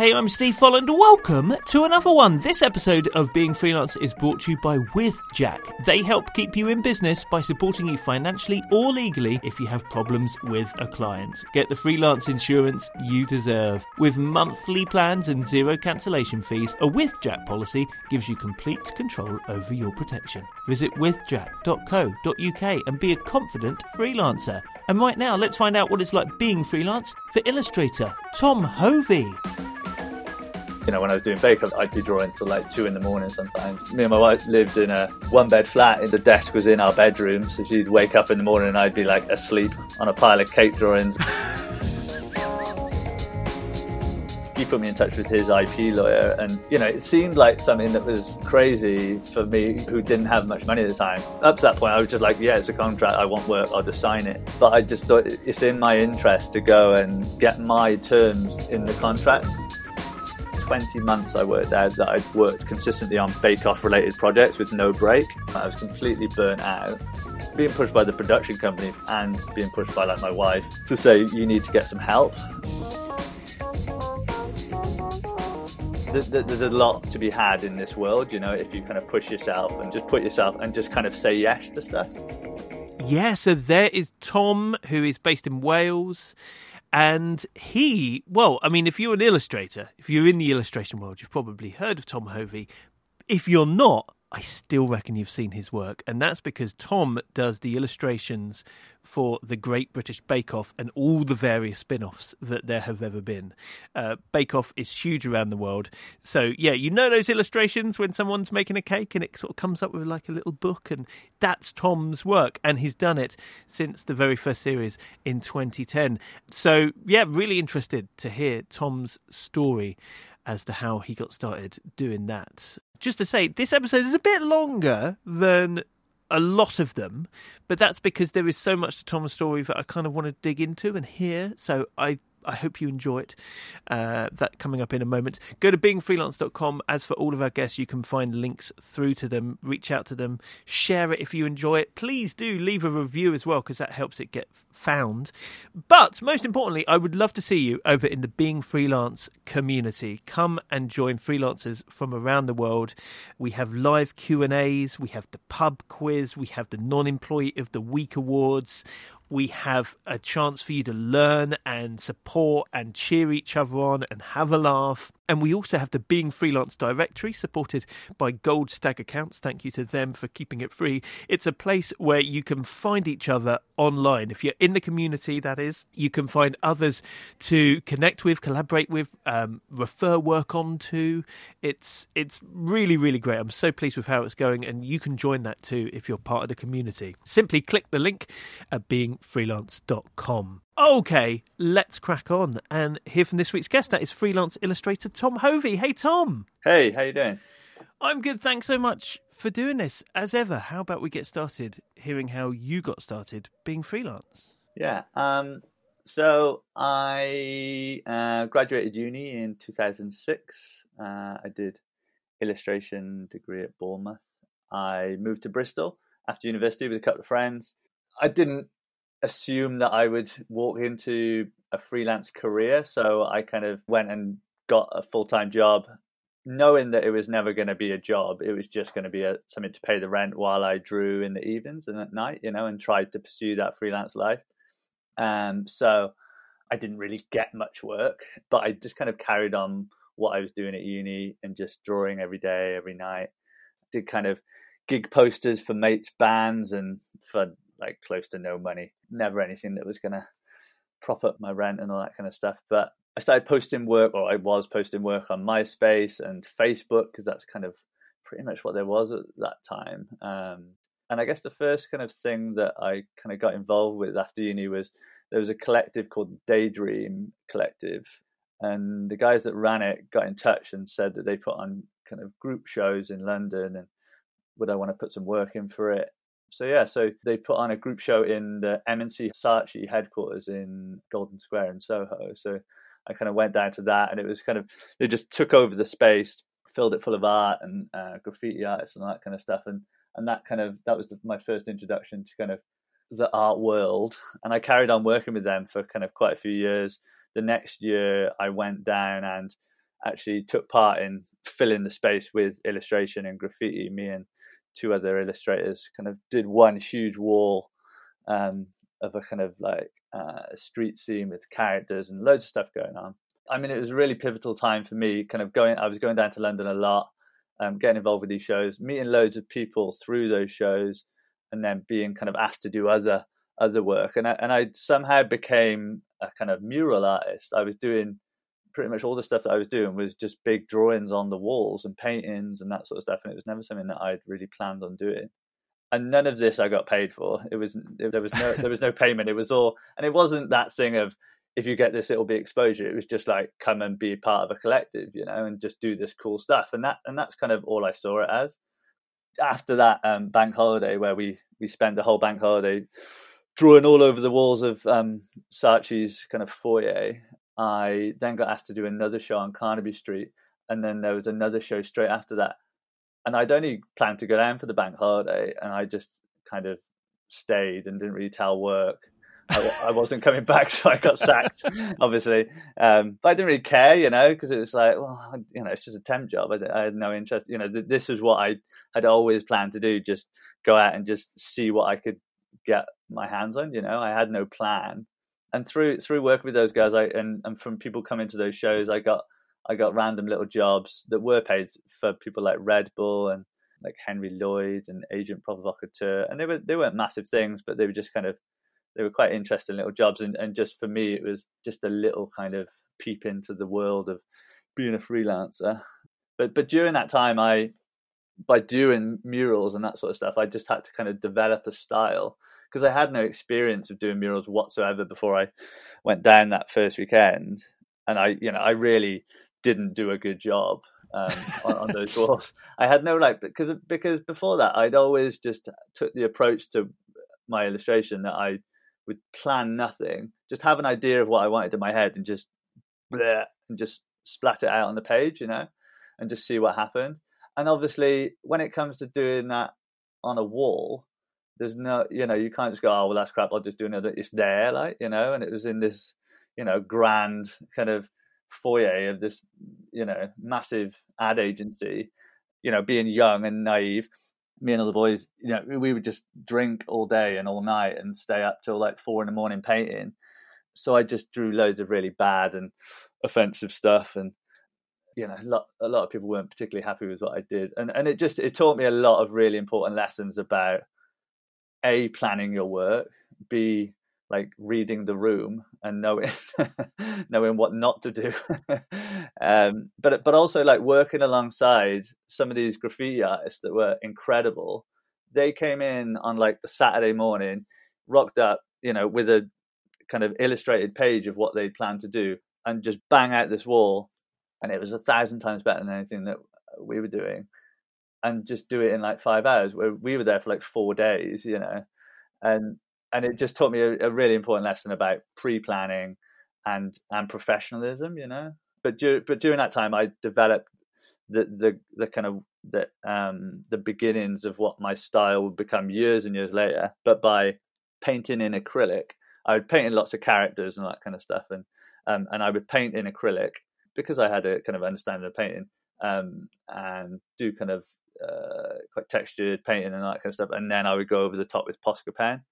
Hey, I'm Steve Folland. Welcome to another one. This episode of Being Freelance is brought to you by With Jack. They help keep you in business by supporting you financially or legally if you have problems with a client. Get the freelance insurance you deserve. With monthly plans and zero cancellation fees, a With Jack policy gives you complete control over your protection. Visit withjack.co.uk and be a confident freelancer. And right now, let's find out what it's like being freelance for illustrator Tom Hovey. You know, when I was doing Bake Off, I'd be drawing till like two in the morning sometimes. Me and my wife lived in a one bed flat, and the desk was in our bedroom. So she'd wake up in the morning and I'd be like asleep on a pile of cake drawings. he put me in touch with his IP lawyer, and you know, it seemed like something that was crazy for me who didn't have much money at the time. Up to that point, I was just like, yeah, it's a contract, I want work, I'll just sign it. But I just thought it's in my interest to go and get my terms in the contract. 20 months I worked there that I'd worked consistently on Bake Off related projects with no break. I was completely burnt out. Being pushed by the production company and being pushed by like my wife to say you need to get some help. There's a lot to be had in this world, you know, if you kind of push yourself and just put yourself and just kind of say yes to stuff. Yeah, so there is Tom, who is based in Wales. And he, well, I mean, if you're an illustrator, if you're in the illustration world, you've probably heard of Tom Hovey. If you're not, I still reckon you've seen his work, and that's because Tom does the illustrations for the Great British Bake Off and all the various spin offs that there have ever been. Uh, Bake Off is huge around the world. So, yeah, you know those illustrations when someone's making a cake and it sort of comes up with like a little book, and that's Tom's work, and he's done it since the very first series in 2010. So, yeah, really interested to hear Tom's story as to how he got started doing that. Just to say, this episode is a bit longer than a lot of them, but that's because there is so much to Tom's story that I kind of want to dig into and hear. So I I hope you enjoy it. Uh, that coming up in a moment. Go to beingfreelance.com. As for all of our guests, you can find links through to them. Reach out to them. Share it if you enjoy it. Please do leave a review as well because that helps it get found. But most importantly, I would love to see you over in the Being Freelance community. Come and join freelancers from around the world. We have live Q&As, we have the pub quiz, we have the non-employee of the week awards we have a chance for you to learn and support and cheer each other on and have a laugh. And we also have the Being Freelance directory supported by Gold Stag Accounts. Thank you to them for keeping it free. It's a place where you can find each other online. If you're in the community, that is, you can find others to connect with, collaborate with, um, refer work on to. It's, it's really, really great. I'm so pleased with how it's going, and you can join that too if you're part of the community. Simply click the link at beingfreelance.com. Okay, let's crack on and hear from this week's guest. That is freelance illustrator Tom Hovey. Hey, Tom. Hey, how you doing? I'm good. Thanks so much for doing this. As ever, how about we get started hearing how you got started being freelance? Yeah. Um, so I uh, graduated uni in 2006. Uh, I did illustration degree at Bournemouth. I moved to Bristol after university with a couple of friends. I didn't assume that I would walk into a freelance career. So I kind of went and got a full time job, knowing that it was never going to be a job. It was just going to be a, something to pay the rent while I drew in the evenings and at night, you know, and tried to pursue that freelance life. Um, so I didn't really get much work, but I just kind of carried on what I was doing at uni and just drawing every day, every night. Did kind of gig posters for mates' bands and for like close to no money. Never anything that was going to prop up my rent and all that kind of stuff. But I started posting work, or I was posting work on MySpace and Facebook because that's kind of pretty much what there was at that time. Um, and I guess the first kind of thing that I kind of got involved with after uni was there was a collective called Daydream Collective, and the guys that ran it got in touch and said that they put on kind of group shows in London and would I want to put some work in for it? So yeah, so they put on a group show in the M&C Saatchi headquarters in Golden Square in Soho. So I kind of went down to that, and it was kind of they just took over the space, filled it full of art and uh, graffiti artists and that kind of stuff, and and that kind of that was the, my first introduction to kind of the art world. And I carried on working with them for kind of quite a few years. The next year, I went down and actually took part in filling the space with illustration and graffiti. Me and two other illustrators kind of did one huge wall um, of a kind of like uh, street scene with characters and loads of stuff going on. I mean, it was a really pivotal time for me. Kind of going, I was going down to London a lot, um, getting involved with these shows, meeting loads of people through those shows, and then being kind of asked to do other other work. And I, and I somehow became a kind of mural artist. I was doing pretty much all the stuff that I was doing was just big drawings on the walls and paintings and that sort of stuff. And it was never something that I'd really planned on doing. And none of this I got paid for. It was there was no there was no payment. It was all, and it wasn't that thing of if you get this, it'll be exposure. It was just like come and be part of a collective, you know, and just do this cool stuff. And that and that's kind of all I saw it as. After that um, bank holiday, where we we spent the whole bank holiday drawing all over the walls of um, Saatchi's kind of foyer, I then got asked to do another show on Carnaby Street, and then there was another show straight after that. And I'd only planned to go down for the bank holiday, and I just kind of stayed and didn't really tell work. I, I wasn't coming back, so I got sacked, obviously. Um, but I didn't really care, you know, because it was like, well, you know, it's just a temp job. I, I had no interest. You know, th- this was what I had always planned to do: just go out and just see what I could get my hands on. You know, I had no plan and through through working with those guys, I and, and from people coming to those shows, I got I got random little jobs that were paid for people like Red Bull and like Henry Lloyd and Agent Provocateur, and they were they weren't massive things, but they were just kind of they were quite interesting little jobs, and and just for me, it was just a little kind of peep into the world of being a freelancer. But but during that time, I by doing murals and that sort of stuff, I just had to kind of develop a style because I had no experience of doing murals whatsoever before I went down that first weekend, and I, you know, I really didn't do a good job um, on, on, those walls. I had no like because because before that I'd always just took the approach to my illustration that I would plan nothing, just have an idea of what I wanted in my head, and just bleh, and just splat it out on the page, you know, and just see what happened. And obviously, when it comes to doing that on a wall, there's no, you know, you can't just go, oh, well, that's crap. I'll just do another. It's there, like, you know, and it was in this, you know, grand kind of foyer of this, you know, massive ad agency, you know, being young and naive. Me and other boys, you know, we would just drink all day and all night and stay up till like four in the morning painting. So I just drew loads of really bad and offensive stuff and you know a lot, a lot of people weren't particularly happy with what I did and and it just it taught me a lot of really important lessons about a planning your work, b like reading the room and knowing knowing what not to do. Um, but but also like working alongside some of these graffiti artists that were incredible. They came in on like the saturday morning rocked up you know with a kind of illustrated page of what they planned to do and just bang out this wall and it was a thousand times better than anything that we were doing and just do it in like five hours. Where we were there for like four days, you know, and and it just taught me a, a really important lesson about pre-planning and and professionalism, you know. But dur- but during that time, I developed the the the kind of the um the beginnings of what my style would become years and years later. But by painting in acrylic, I would paint in lots of characters and that kind of stuff, and um and I would paint in acrylic because I had a kind of understanding of painting um and do kind of uh, quite textured painting and that kind of stuff, and then I would go over the top with Posca pen,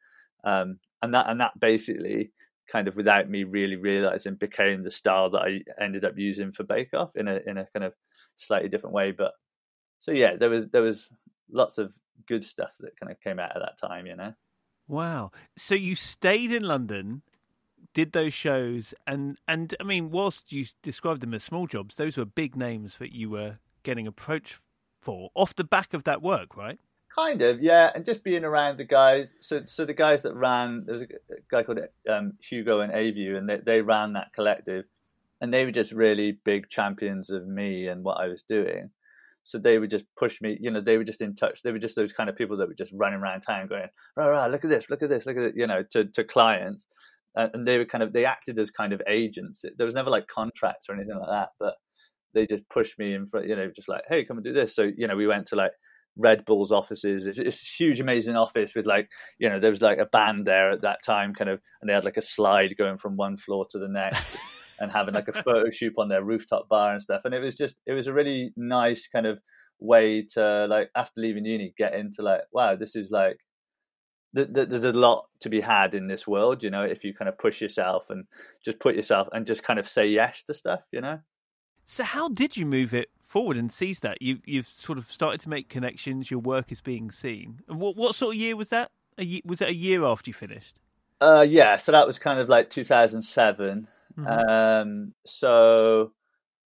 um, and that and that basically kind of without me really realizing became the style that I ended up using for Bake Off in a in a kind of slightly different way. But so yeah, there was there was lots of good stuff that kind of came out of that time, you know. Wow! So you stayed in London, did those shows, and and I mean, whilst you described them as small jobs, those were big names that you were getting approached for off the back of that work, right? Kind of, yeah, and just being around the guys. So, so the guys that ran, there was a guy called um, Hugo and Avu, and they, they ran that collective, and they were just really big champions of me and what I was doing. So they would just push me, you know, they were just in touch. They were just those kind of people that were just running around town going, right, right, look at this, look at this, look at it, you know, to, to clients. And they were kind of, they acted as kind of agents. There was never like contracts or anything like that, but they just pushed me in front, you know, just like, hey, come and do this. So, you know, we went to like Red Bull's offices. It's, it's a huge, amazing office with like, you know, there was like a band there at that time, kind of, and they had like a slide going from one floor to the next. and having like a photo shoot on their rooftop bar and stuff. And it was just it was a really nice kind of way to like after leaving uni get into like wow this is like th- th- there's a lot to be had in this world you know if you kind of push yourself and just put yourself and just kind of say yes to stuff you know so how did you move it forward and seize that you you've sort of started to make connections your work is being seen and what what sort of year was that a year, was it a year after you finished uh yeah so that was kind of like 2007 mm-hmm. um so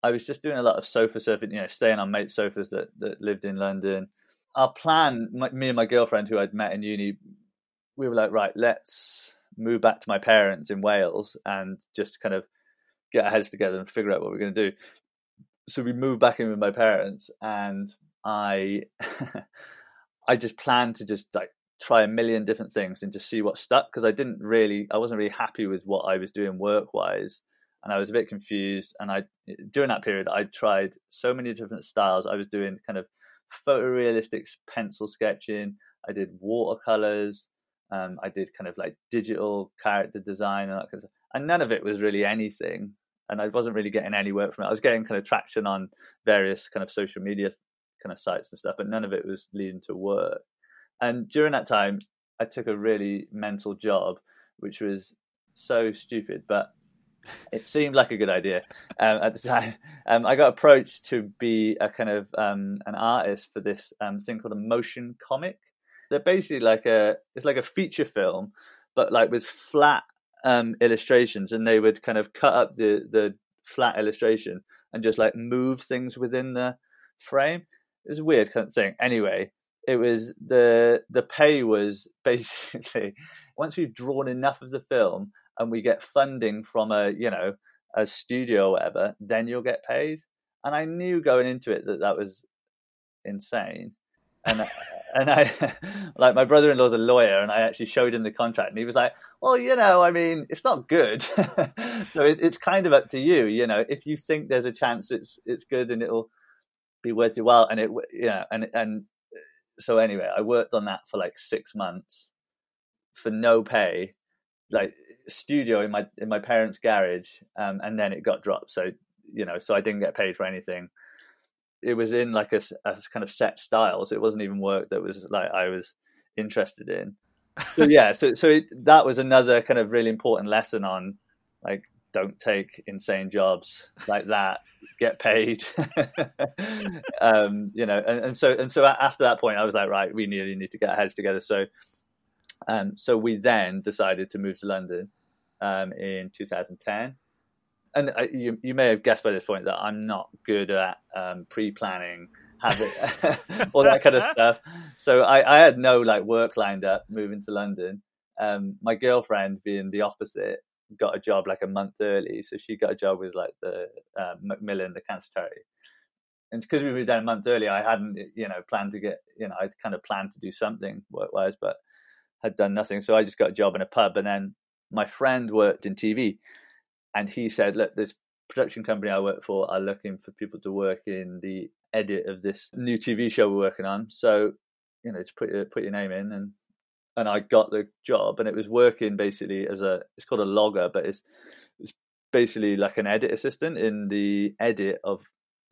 I was just doing a lot of sofa surfing, you know, staying on mates' sofas that, that lived in London. Our plan, my, me and my girlfriend who I'd met in uni, we were like, right, let's move back to my parents in Wales and just kind of get our heads together and figure out what we're going to do. So we moved back in with my parents, and I, I just planned to just like try a million different things and just see what stuck because I didn't really, I wasn't really happy with what I was doing work wise and I was a bit confused. And I during that period, I tried so many different styles. I was doing kind of photorealistic pencil sketching. I did watercolors. Um, I did kind of like digital character design and that kind of stuff. And none of it was really anything. And I wasn't really getting any work from it. I was getting kind of traction on various kind of social media kind of sites and stuff, but none of it was leading to work. And during that time, I took a really mental job, which was so stupid, but it seemed like a good idea um, at the time. Um, I got approached to be a kind of um, an artist for this um, thing called a motion comic. They're basically like a it's like a feature film, but like with flat um, illustrations, and they would kind of cut up the the flat illustration and just like move things within the frame. It's a weird kind of thing. Anyway, it was the the pay was basically once we've drawn enough of the film and we get funding from a you know a studio or whatever, then you'll get paid. And I knew going into it that that was insane. And and I like my brother in law's a lawyer, and I actually showed him the contract, and he was like, "Well, you know, I mean, it's not good, so it, it's kind of up to you. You know, if you think there's a chance it's it's good and it'll be worth your while, and it you know, and and so anyway, I worked on that for like six months for no pay, like studio in my in my parents' garage, um, and then it got dropped. So you know, so I didn't get paid for anything. It was in like a, a kind of set style, so it wasn't even work that was like I was interested in. So yeah, so so it, that was another kind of really important lesson on like don't take insane jobs like that get paid um, you know and, and, so and so after that point i was like right we really need to get our heads together so um, so we then decided to move to London um, in 2010. And uh, you, you may have guessed by this point that I'm not good at um, pre-planning, having all that kind of stuff. So I, I, had no like work lined up moving to London. Um, my girlfriend, being the opposite, got a job like a month early. So she got a job with like the uh, Macmillan, the cancer charity. And because we moved down a month early, I hadn't, you know, planned to get, you know, I'd kind of planned to do something work-wise, but had done nothing. So I just got a job in a pub. And then my friend worked in TV and he said, Look, this production company I work for are looking for people to work in the edit of this new TV show we're working on. So, you know, just put your, put your name in and and I got the job and it was working basically as a it's called a logger, but it's it's basically like an edit assistant in the edit of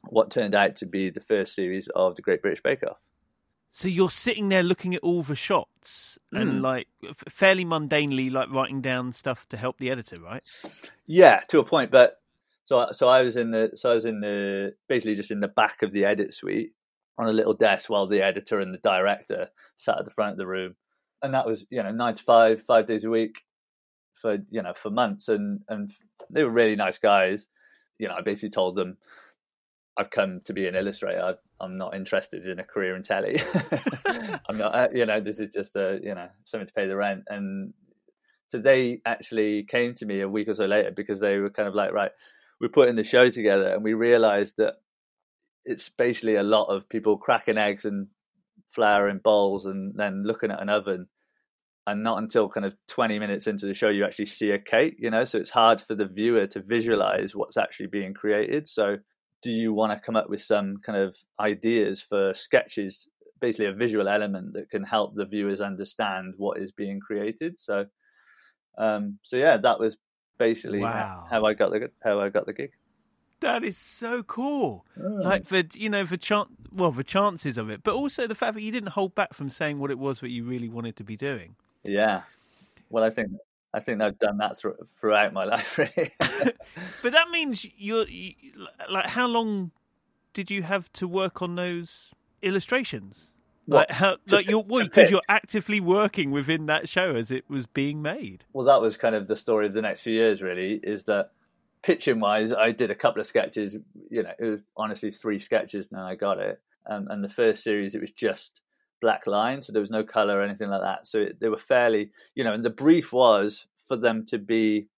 what turned out to be the first series of the Great British Bake Off. So you're sitting there looking at all the shots mm. and hmm. like fairly mundanely like writing down stuff to help the editor, right? Yeah, to a point. But so so I was in the so I was in the basically just in the back of the edit suite on a little desk while the editor and the director sat at the front of the room, and that was you know nine to five, five days a week for you know for months, and and they were really nice guys. You know, I basically told them I've come to be an illustrator. i am not interested in a career in telly. I'm not, uh, you know, this is just a, you know, something to pay the rent. And so they actually came to me a week or so later because they were kind of like, right, we're putting the show together and we realized that it's basically a lot of people cracking eggs and flour in bowls and then looking at an oven and not until kind of 20 minutes into the show you actually see a cake you know so it's hard for the viewer to visualize what's actually being created so do you want to come up with some kind of ideas for sketches basically a visual element that can help the viewers understand what is being created so um, so yeah that was basically Wow. how I got the how I got the gig. That is so cool. Mm. Like for you know for chan well for chances of it, but also the fact that you didn't hold back from saying what it was that you really wanted to be doing. Yeah. Well, I think I think I've done that through, throughout my life, really. But that means you're you, like how long did you have to work on those illustrations? What, Like how to like you're because you're actively working within that show as it was being made. well, that was kind of the story of the next few years, really. Is that pitching wise, I did a couple of sketches. You know, it was honestly three sketches, and then I got it. Um, and the first series, it was just black line, so there was no color or anything like that. So it, they were fairly, you know, and the brief was for them to be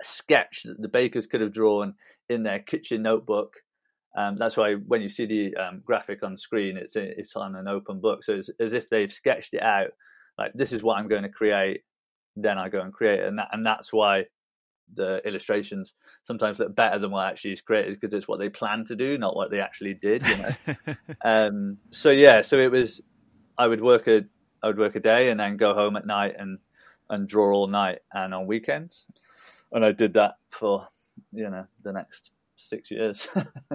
a sketch that the bakers could have drawn in their kitchen notebook. Um, that's why when you see the um, graphic on screen, it's it's on an open book, so it's as if they've sketched it out. Like this is what I'm going to create, then I go and create it, and that, and that's why the illustrations sometimes look better than what actually is created because it's what they planned to do, not what they actually did. You know. um, so yeah, so it was. I would work a I would work a day and then go home at night and and draw all night and on weekends, and I did that for you know the next six years,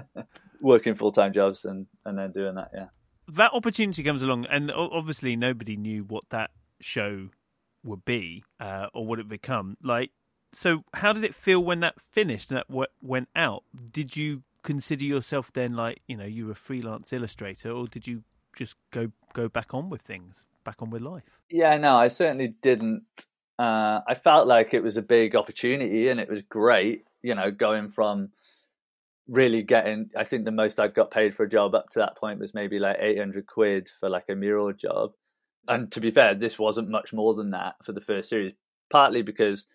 working full time jobs and and then doing that. Yeah. that opportunity comes along, and obviously nobody knew what that show would be uh, or what it become. Like, so how did it feel when that finished and that went out? Did you consider yourself then like you know you were a freelance illustrator, or did you just go go back on with things, back on with life? Yeah, no, I certainly didn't. Uh, I felt like it was a big opportunity and it was great, you know, going from really getting, I think the most I'd got paid for a job up to that point was maybe like 800 quid for like a mural job. And to be fair, this wasn't much more than that for the first series, partly because,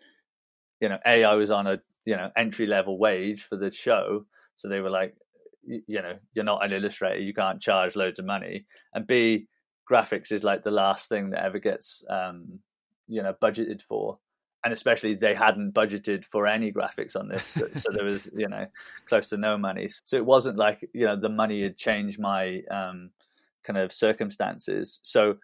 you know, A, I was on a, you know, entry level wage for the show. So they were like, you know, you're not an illustrator, you can't charge loads of money. And B, graphics is like the last thing that ever gets um you know budgeted for. And especially they hadn't budgeted for any graphics on this so, so there was you know close to no money. So it wasn't like you know the money had changed my um kind of circumstances. So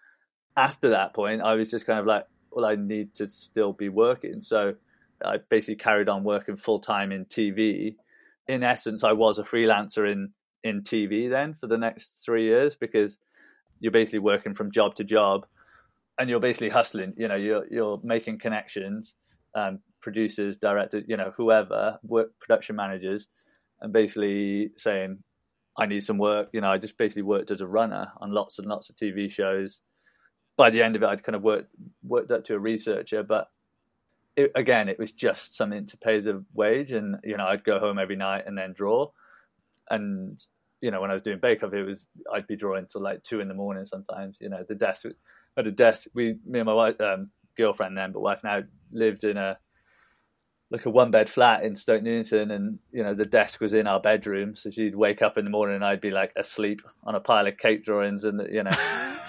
after that point i was just kind of like well i need to still be working. So i basically carried on working full time in tv in essence i was a freelancer in in tv then for the next 3 years because you're basically working from job to job and you're basically hustling you know you're you're making connections um, producers directors you know whoever work production managers and basically saying i need some work you know i just basically worked as a runner on lots and lots of tv shows. By the end of it i'd kind of worked worked up to a researcher but it, again it was just something to pay the wage and you know i'd go home every night and then draw and you know, when I was doing Bake Off, it was I'd be drawing till like two in the morning sometimes. You know, the desk at the desk. We, me and my wife, um, girlfriend then, but wife now lived in a like a one bed flat in Stoke Newington, and you know the desk was in our bedroom. So she'd wake up in the morning, and I'd be like asleep on a pile of cake drawings, and you know,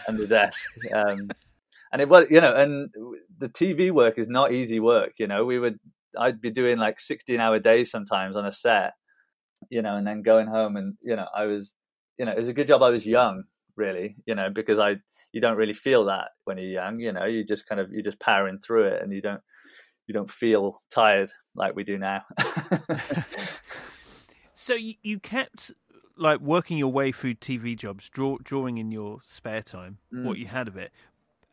and the desk. Um, and it was, you know, and the TV work is not easy work. You know, we would I'd be doing like sixteen hour days sometimes on a set you know, and then going home and, you know, I was, you know, it was a good job I was young, really, you know, because I, you don't really feel that when you're young, you know, you just kind of, you're just powering through it and you don't, you don't feel tired like we do now. So you, you kept like working your way through TV jobs, draw, drawing in your spare time, Mm. what you had of it,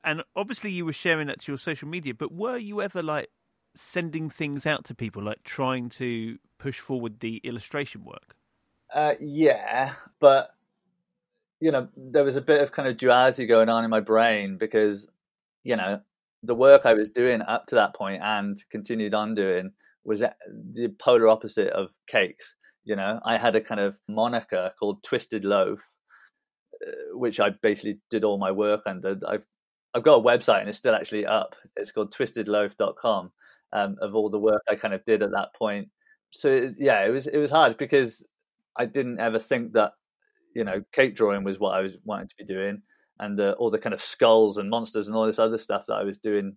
and obviously you were sharing that to your social media. But were you ever like sending things out to people, like trying to push forward the illustration work? Uh, yeah, but you know, there was a bit of kind of duality going on in my brain because, you know, the work I was doing up to that point and continued on doing was the polar opposite of cakes. You know, I had a kind of moniker called Twisted Loaf, uh, which I basically did all my work under. I've I've got a website and it's still actually up. It's called twistedloaf.com um, of all the work I kind of did at that point so yeah, it was it was hard because I didn't ever think that you know cake drawing was what I was wanting to be doing, and uh, all the kind of skulls and monsters and all this other stuff that I was doing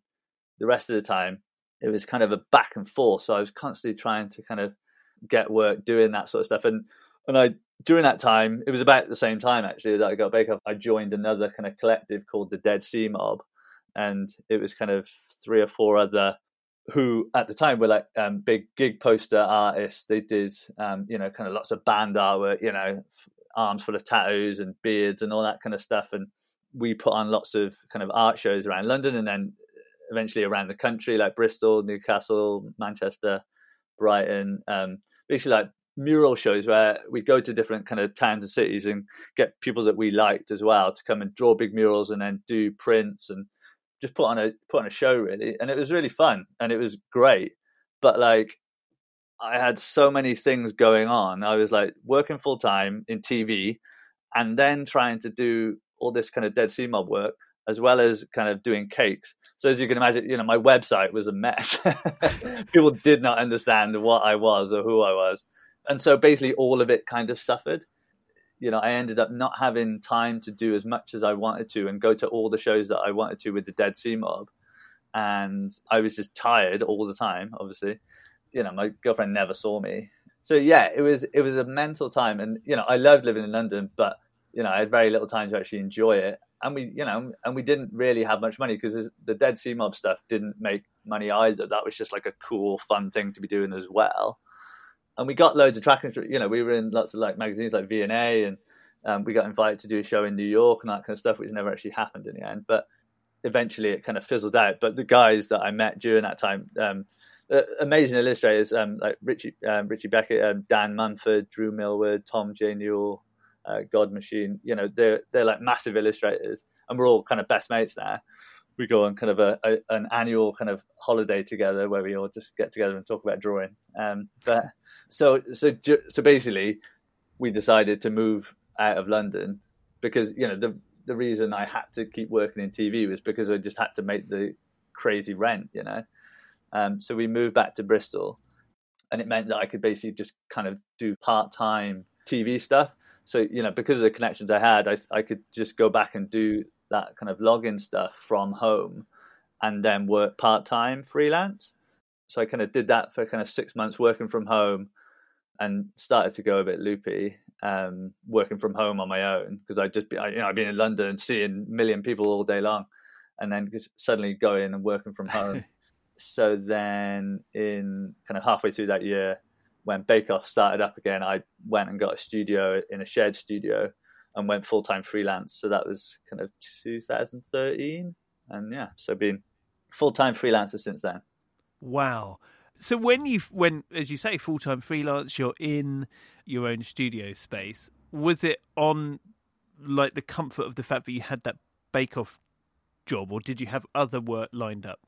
the rest of the time. It was kind of a back and forth, so I was constantly trying to kind of get work doing that sort of stuff. And and I during that time, it was about the same time actually that I got Bake Off. I joined another kind of collective called the Dead Sea Mob, and it was kind of three or four other who at the time were like um, big gig poster artists. They did, um, you know, kind of lots of band artwork, you know, arms full of tattoos and beards and all that kind of stuff. And we put on lots of kind of art shows around London and then eventually around the country, like Bristol, Newcastle, Manchester, Brighton. Um, basically, like mural shows where we go to different kind of towns and cities and get people that we liked as well to come and draw big murals and then do prints and just put on a put on a show really. And it was really fun and it was great. But like i had so many things going on. I was like working full time in tv and then trying to do all this kind of dead sea mob work as well as kind of doing cakes. So as you can imagine you know my website was a mess. People did not understand what i was or who i was and so basically all of it kind of suffered you know, I ended up not having time to do as much as I wanted to and go to all the shows that I wanted to with the Dead Sea Mob. And I was just tired all the time, obviously. You know, my girlfriend never saw me. So yeah, it was it was a mental time and you know, I loved living in London, but you know, I had very little time to actually enjoy it. And we, you know, and we didn't really have much money because the Dead Sea Mob stuff didn't make money either. That was just like a cool, fun thing to be doing as well and we got loads of tracking. You know, we were in lots of like magazines like V&A, and um, we got invited to do a show in New York and that kind of stuff, which never actually happened in the end. But eventually, it kind of fizzled out. But the guys that I met during that time, um, uh, amazing illustrators um, like Richey um, Richey Beckett, um, Dan Mumford, Drew Millward, Tom J Newell, uh, God Machine. You know, they're they're like massive illustrators, and we're all kind of best mates now we go on kind of a, a, an annual kind of holiday together where we all just get together and talk about drawing. Um, but so so so basically, we decided to move out of London because you know the the reason I had to keep working in TV was because I just had to make the crazy rent, you know. Um, so we moved back to Bristol, and it meant that I could basically just kind of do part time TV stuff. So you know, because of the connections I had, I I could just go back and do that kind of login stuff from home and then work part time freelance. So I kind of did that for kind of six months working from home and started to go a bit loopy um, working from home on my own because I'd just be, I, you know I've been in London and seeing million people all day long and then suddenly going and working from home. so then in kind of halfway through that year when Bake Off started up again, I went and got a studio in a shared studio and went full time freelance. So that was kind of 2013, and yeah, so been full time freelancer since then. Wow. So when you when as you say full time freelance, you're in your own studio space. Was it on like the comfort of the fact that you had that Bake Off job, or did you have other work lined up?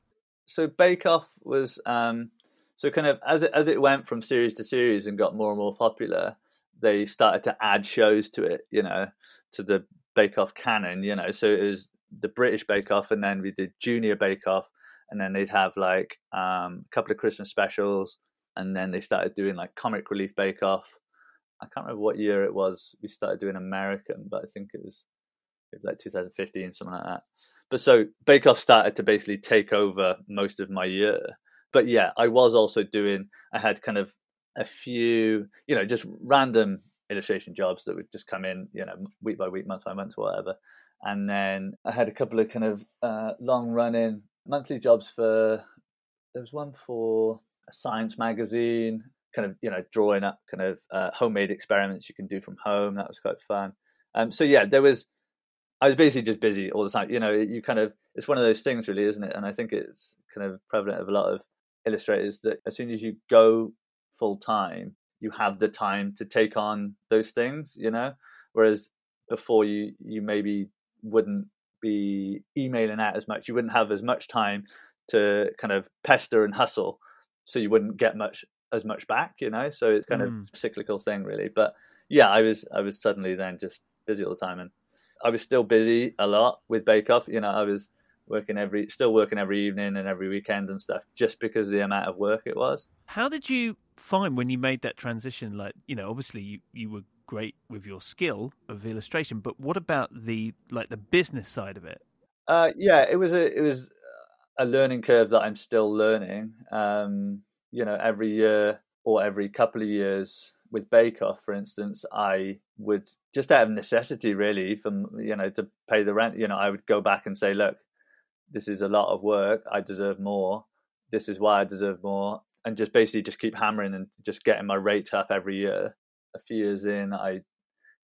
So Bake Off was um, so kind of as it as it went from series to series and got more and more popular they started to add shows to it, you know, to the Bake Off canon, you know. So it was the British Bake Off, and then we did Junior Bake Off, and then they'd have like um, a couple of Christmas specials, and then they started doing like Comic Relief Bake Off. I can't remember what year it was. We started doing American, but I think it was like 2015, something like that. But so Bake Off started to basically take over most of my year. But yeah, I was also doing. I had kind of a few, you know, just random illustration jobs that would just come in, you know, week by week, month by month, whatever. And then I had a couple of kind of uh, long running monthly jobs for, there was one for a science magazine, kind of, you know, drawing up kind of uh, homemade experiments you can do from home. That was quite fun. Um, so yeah, there was, I was basically just busy all the time. You know, you kind of, it's one of those things really, isn't it? And I think it's kind of prevalent of a lot of illustrators that as soon as you go full time, you have the time to take on those things, you know. Whereas before, you you maybe wouldn't be emailing out as much. You wouldn't have as much time to kind of pester and hustle, so you wouldn't get much as much back, you know. So it's kind mm. of cyclical thing, really. But yeah, I was I was suddenly then just busy all the time, and I was still busy a lot with Bake Off. You know, I was working every still working every evening and every weekend and stuff just because of the amount of work it was how did you find when you made that transition like you know obviously you, you were great with your skill of illustration but what about the like the business side of it uh, yeah it was a it was a learning curve that i'm still learning um, you know every year or every couple of years with Bake Off, for instance, I would just out of necessity, really, from you know to pay the rent. You know, I would go back and say, look, this is a lot of work. I deserve more. this is why I deserve more, and just basically just keep hammering and just getting my rates up every year. A few years in, I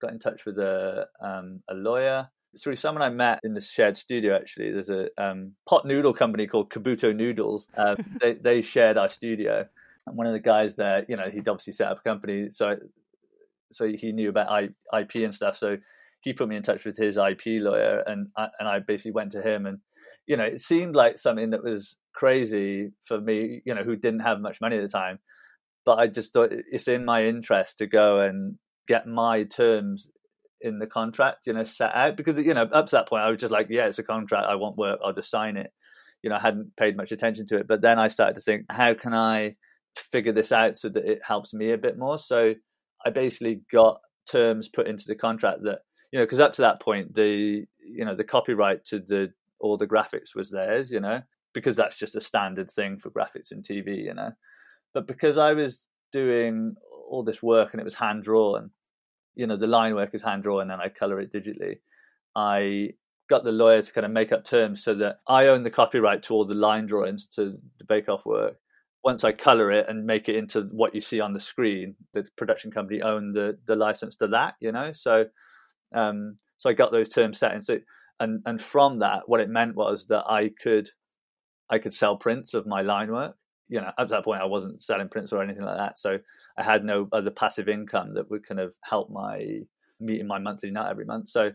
got in touch with a um, a lawyer through someone I met in the shared studio. Actually, there's a um, pot noodle company called Kabuto Noodles. Uh, they they shared our studio, and one of the guys there, you know, he'd obviously set up a company, so so he knew about I, IP and stuff. So he put me in touch with his IP lawyer, and I, and I basically went to him, and you know, it seemed like something that was crazy for me, you know, who didn't have much money at the time. But I just thought it's in my interest to go and get my terms in the contract, you know, set out because you know up to that point I was just like, yeah, it's a contract. I want work. I'll just sign it. You know, I hadn't paid much attention to it, but then I started to think, how can I figure this out so that it helps me a bit more? So I basically got terms put into the contract that you know, because up to that point the you know the copyright to the all the graphics was theirs, you know, because that's just a standard thing for graphics in TV, you know. But because I was doing all this work and it was hand drawn, you know, the line work is hand drawn and I color it digitally. I got the lawyer to kind of make up terms so that I own the copyright to all the line drawings to the Bake Off work. Once I color it and make it into what you see on the screen, the production company own the the license to that, you know. So, um, so I got those terms set, and so and and from that, what it meant was that I could I could sell prints of my line work. You know, to that point, I wasn't selling prints or anything like that, so I had no other passive income that would kind of help my meeting my monthly nut every month. So,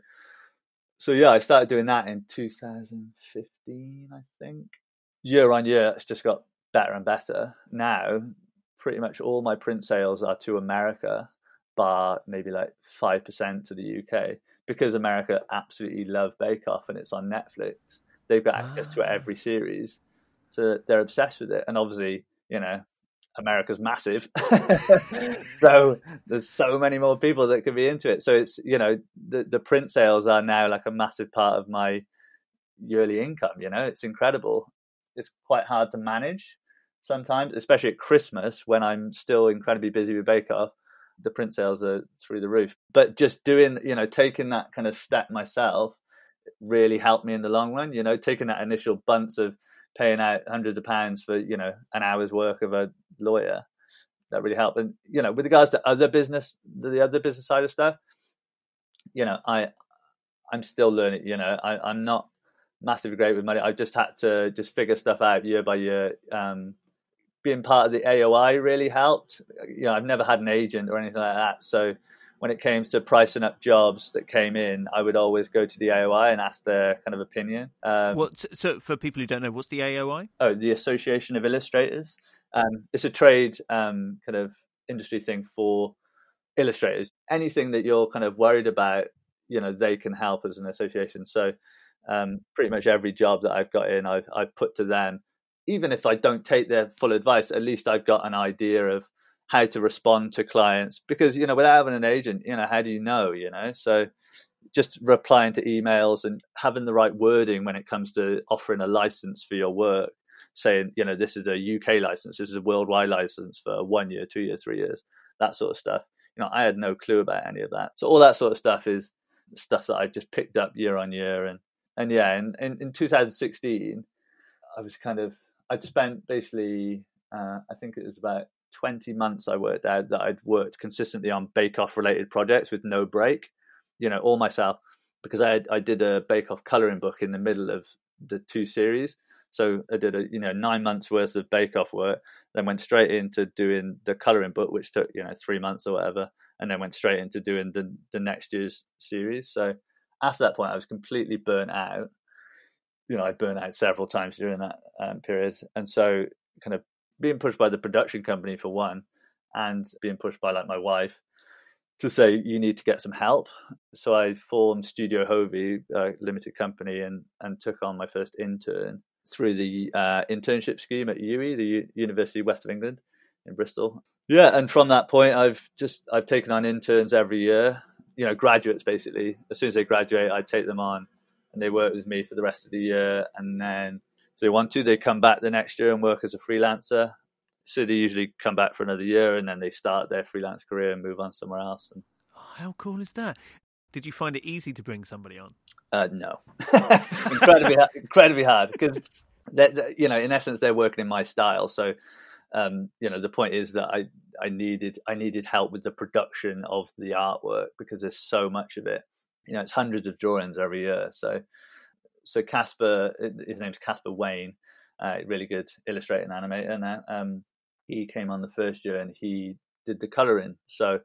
so yeah, I started doing that in 2015, I think. Year on year, it's just got better and better. Now, pretty much all my print sales are to America, bar maybe like five percent to the UK because America absolutely love Bake Off and it's on Netflix. They've got access to ah. every series, so they're obsessed with it. And obviously, you know, America's massive, so there's so many more people that could be into it. So it's you know the the print sales are now like a massive part of my yearly income. You know, it's incredible. It's quite hard to manage sometimes, especially at Christmas when I'm still incredibly busy with Bake Off the print sales are through the roof. But just doing, you know, taking that kind of step myself really helped me in the long run. You know, taking that initial bunts of paying out hundreds of pounds for, you know, an hour's work of a lawyer, that really helped. And, you know, with regards to other business, the other business side of stuff, you know, I, I'm still learning, you know, I, I'm not massively great with money. I've just had to just figure stuff out year by year. Um, being part of the AOI really helped. You know, I've never had an agent or anything like that, so when it came to pricing up jobs that came in, I would always go to the AOI and ask their kind of opinion. Um, what? So, for people who don't know, what's the AOI? Oh, the Association of Illustrators. Um, it's a trade um, kind of industry thing for illustrators. Anything that you're kind of worried about, you know, they can help as an association. So, um, pretty much every job that I've got in, I've I've put to them even if I don't take their full advice, at least I've got an idea of how to respond to clients. Because you know without having an agent you know how do you know you know? So just replying to emails and having the right wording when it comes to offering a license for your work saying you know this is a uk license this is a worldwide license for one year two years three years that sort of stuff. You know i had no clue about any of that. So all that sort of stuff is stuff that i just picked up year on year. And and yeah in, in, in 2016 i was kind of I'd spent basically, uh, I think it was about 20 months I worked out that I'd worked consistently on Bake Off related projects with no break, you know, all myself, because I, had, I did a Bake Off coloring book in the middle of the two series. So I did a you know nine months worth of Bake Off work, then went straight into doing the coloring book, which took you know three months or whatever, and then went straight into doing the the next year's series. So after that point, I was completely burnt out, you know, I burn out several times during that um, period. And so, kind of being pushed by the production company for one, and being pushed by like my wife to say you need to get some help. So I formed Studio Hovey, a limited company, and and took on my first intern through the uh, internship scheme at UWE, the U- University of West of England in Bristol. Yeah, and from that point, I've just I've taken on interns every year. You know, graduates basically. As soon as they graduate, I take them on and they work with me for the rest of the year. And then, if they want to, they come back the next year and work as a freelancer. So they usually come back for another year and then they start their freelance career and move on somewhere else. And, oh, how cool is that? Did you find it easy to bring somebody on? Uh, no, incredibly, incredibly hard because you know, in essence, they're working in my style. So, um, you know, the point is that I I needed I needed help with the production of the artwork because there's so much of it. You know, it's hundreds of drawings every year. So, so Casper, his name's Casper Wayne, uh, really good illustrator and animator now. Um, he came on the first year and he did the coloring. So,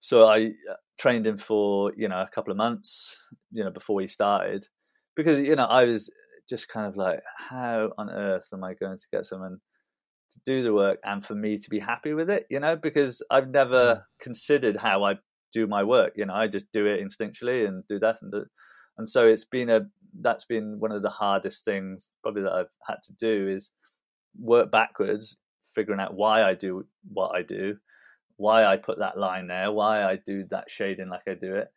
so I uh, trained him for you know a couple of months, you know, before he started, because you know I was just kind of like, how on earth am I going to get someone to do the work and for me to be happy with it? You know, because I've never mm. considered how I do my work. You know, I just do it instinctually and do that and do, and so it's been a that's been one of the hardest things probably that I've had to do is work backwards, figuring out why I do what I do, why I put that line there, why I do that shading like I do it,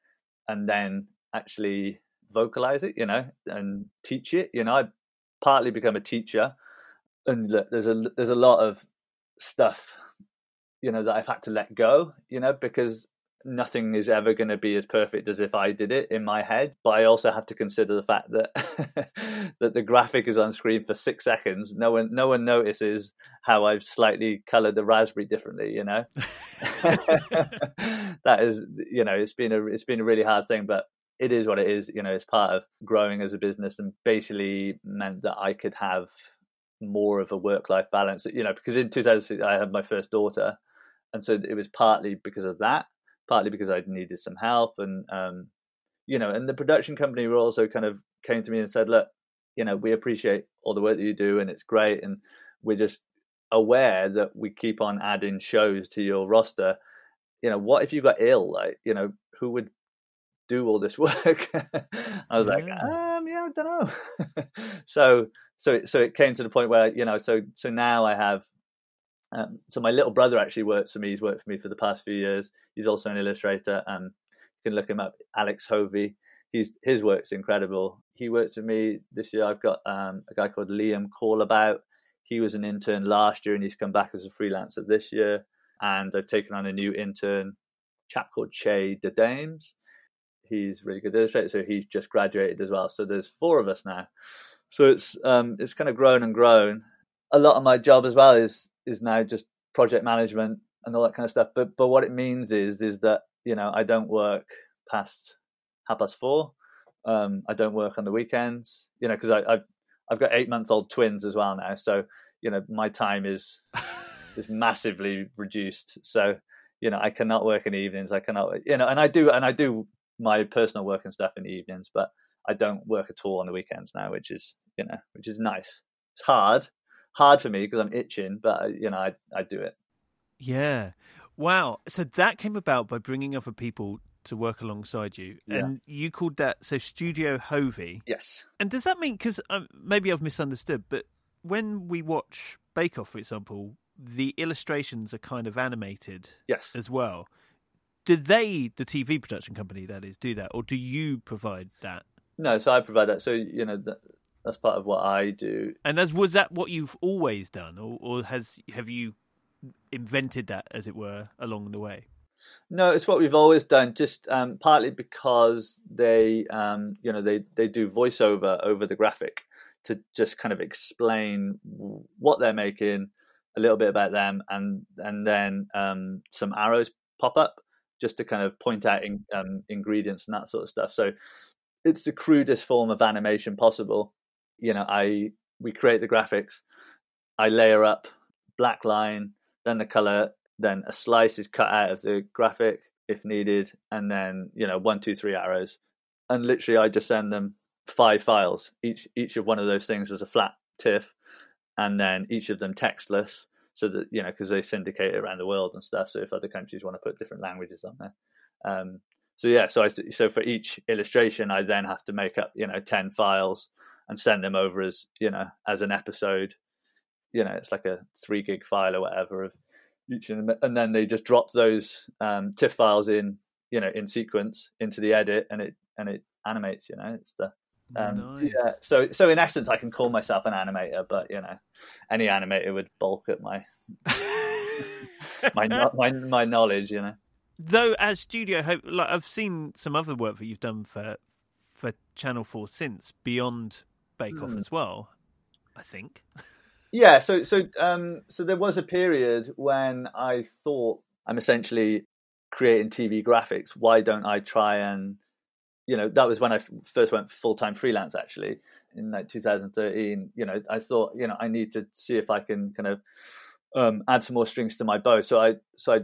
and then actually vocalize it, you know, and teach it. You know, I partly become a teacher, and there's a there's a lot of stuff, you know, that I've had to let go, you know, because nothing is ever going to be as perfect as if I did it in my head. But I also have to consider the fact that that the graphic is on screen for six seconds. No one, no one notices how I've slightly coloured the raspberry differently. You know, that is, you know, it's been a it's been a really hard thing, but it is what it is. You know, it's part of growing as a business, and basically meant that I could have more of a work life balance. You know, because in 2006 I had my first daughter, and so it was partly because of that partly because I needed some help, and um, you know, and the production company were also kind of came to me and said, look, you know, we appreciate all the work that you do, and it's great, and we're just aware that we keep on adding shows to your roster. You know, what if you got ill? Like, you know, who would do all this work? I was yeah. like, um, yeah, I don't know. so, so, so it came to the point where you know, so, so now I have um, so my little brother actually works for me. He's worked for me for the past few years. He's also an illustrator. and you can look him up, Alex Hovey. He's his work's incredible. He works with me this year. I've got um, a guy called Liam Callabout. He was an intern last year, and he's come back as a freelancer this year. And I've taken on a new intern, chap called Che De Dames. He's really good illustrator, so he's just graduated as well. So there's four of us now. So it's um, it's kind of grown and grown. A lot of my job as well is is now just project management and all that kind of stuff. But but what it means is is that you know I don't work past half past four. Um, I don't work on the weekends. You know because I've I've got eight month old twins as well now. So you know my time is is massively reduced. So you know I cannot work in the evenings. I cannot you know and I do and I do my personal work and stuff in the evenings, but I don't work at all on the weekends now, which is you know which is nice. It's hard hard for me because I'm itching, but you know, I I do it. Yeah. Wow. So that came about by bringing other people to work alongside you, yeah. and you called that so Studio Hovey. Yes. And does that mean because um, maybe I've misunderstood, but when we watch Bake Off, for example, the illustrations are kind of animated. Yes. As well. Did they, the TV production company, that is, do that, or do you provide that? No, so I provide that. So you know, that's part of what I do. And as was that what you've always done, or, or has have you invented that, as it were, along the way? No, it's what we've always done. Just um, partly because they, um, you know, they they do voiceover over the graphic to just kind of explain what they're making, a little bit about them, and and then um, some arrows pop up just to kind of point out in, um, ingredients and that sort of stuff. So it's the crudest form of animation possible you know, I we create the graphics, I layer up black line, then the color, then a slice is cut out of the graphic if needed, and then you know one, two, three arrows, and literally I just send them five files. Each each of one of those things is a flat TIFF, and then each of them textless, so that you know because they syndicate around the world and stuff. So if other countries want to put different languages on there, um, so yeah, so I so for each illustration I then have to make up you know ten files and send them over as you know as an episode. You know, it's like a three gig file or whatever of each, and then they just drop those um, TIFF files in you know in sequence into the edit, and it and it animates. You know, it's the um, nice. Yeah, so so in essence, I can call myself an animator, but you know, any animator would bulk at my my my my knowledge. You know, though as Studio Hovey, like I've seen some other work that you've done for for Channel Four since beyond Bake Off mm. as well. I think. yeah, so so um, so there was a period when I thought I'm essentially creating TV graphics. Why don't I try and you know that was when I first went full time freelance actually in like 2013. You know, I thought you know I need to see if I can kind of um, add some more strings to my bow. So I so I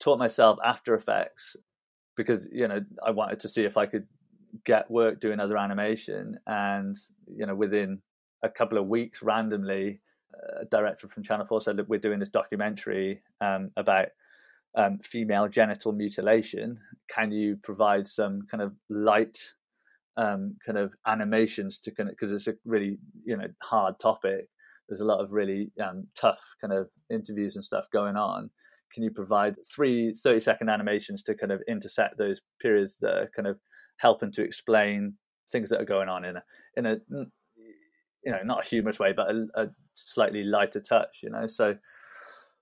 taught myself After Effects because you know I wanted to see if I could get work doing other animation, and you know within a couple of weeks, randomly, a director from Channel Four said, "Look, we're doing this documentary um, about." Um, female genital mutilation. Can you provide some kind of light um, kind of animations to kind of because it's a really you know hard topic. There's a lot of really um, tough kind of interviews and stuff going on. Can you provide three 30 second animations to kind of intersect those periods that are kind of helping to explain things that are going on in a in a you know not a humorous way but a, a slightly lighter touch you know so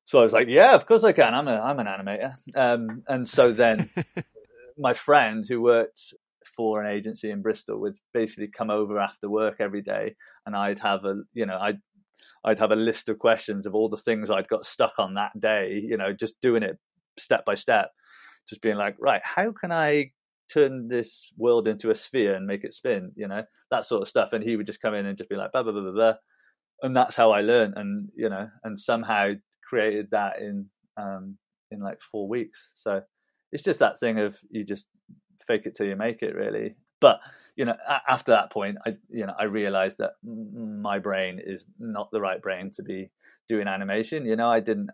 so I was like, yeah, of course I can. I'm a I'm an animator. Um, and so then my friend who worked for an agency in Bristol would basically come over after work every day, and I'd have a you know I'd I'd have a list of questions of all the things I'd got stuck on that day. You know, just doing it step by step, just being like, right, how can I turn this world into a sphere and make it spin? You know, that sort of stuff. And he would just come in and just be like, blah blah blah blah blah, and that's how I learned. And you know, and somehow created that in um, in like four weeks. So it's just that thing of you just fake it till you make it, really. But you know, after that point, I you know I realized that my brain is not the right brain to be doing animation. You know, I didn't.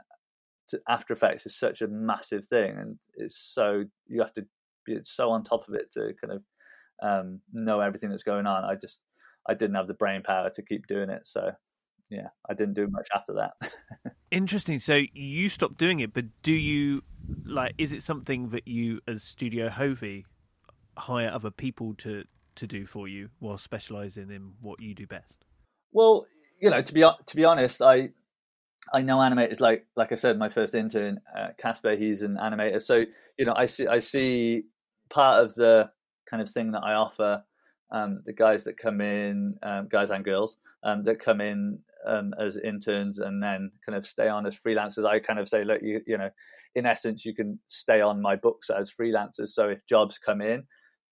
After Effects is such a massive thing, and it's so you have to be so on top of it to kind of um, know everything that's going on. I just I didn't have the brain power to keep doing it, so yeah, I didn't do much after that. Interesting. So you stopped doing it, but do you like? Is it something that you, as Studio Hovey, hire other people to to do for you while specializing in what you do best? Well, you know, to be to be honest, I I know animators like like I said, my first intern, uh, Casper, he's an animator. So you know, I see I see part of the kind of thing that I offer um, the guys that come in, um, guys and girls um, that come in um, as interns and then kind of stay on as freelancers. I kind of say, look, you, you know, in essence, you can stay on my books as freelancers. So if jobs come in,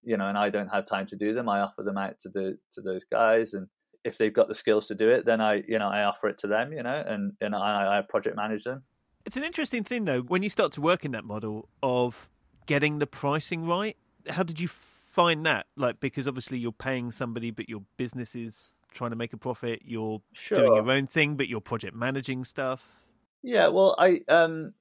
you know, and I don't have time to do them, I offer them out to the to those guys, and if they've got the skills to do it, then I, you know, I offer it to them, you know, and and I, I project manage them. It's an interesting thing though when you start to work in that model of getting the pricing right. How did you find that? Like because obviously you're paying somebody, but your business is trying to make a profit. You're sure. doing your own thing, but you're project managing stuff. Yeah, well, I um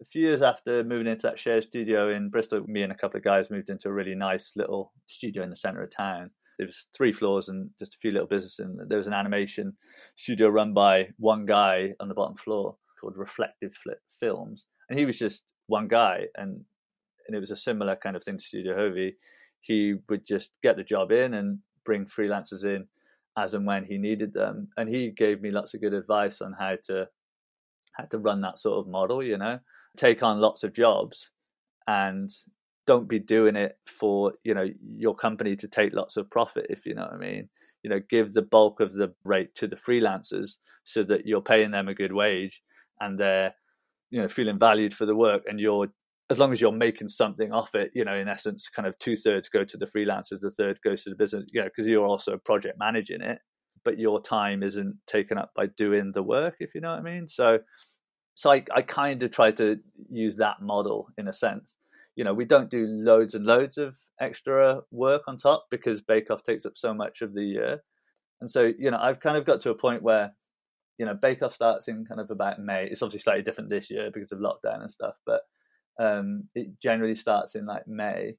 a few years after moving into that shared studio in Bristol, me and a couple of guys moved into a really nice little studio in the center of town. There was three floors and just a few little businesses. And there was an animation studio run by one guy on the bottom floor called Reflective Flip Films, and he was just one guy, and and it was a similar kind of thing to Studio Hovey. He would just get the job in and bring freelancers in as and when he needed them, and he gave me lots of good advice on how to how to run that sort of model. You know, take on lots of jobs and don't be doing it for you know your company to take lots of profit if you know what i mean you know give the bulk of the rate to the freelancers so that you're paying them a good wage and they're you know feeling valued for the work and you're as long as you're making something off it you know in essence kind of two thirds go to the freelancers the third goes to the business you know because you're also project managing it but your time isn't taken up by doing the work if you know what i mean so so I, I kind of try to use that model in a sense. You know, we don't do loads and loads of extra work on top because Bake Off takes up so much of the year. And so, you know, I've kind of got to a point where, you know, Bake Off starts in kind of about May. It's obviously slightly different this year because of lockdown and stuff, but um, it generally starts in like May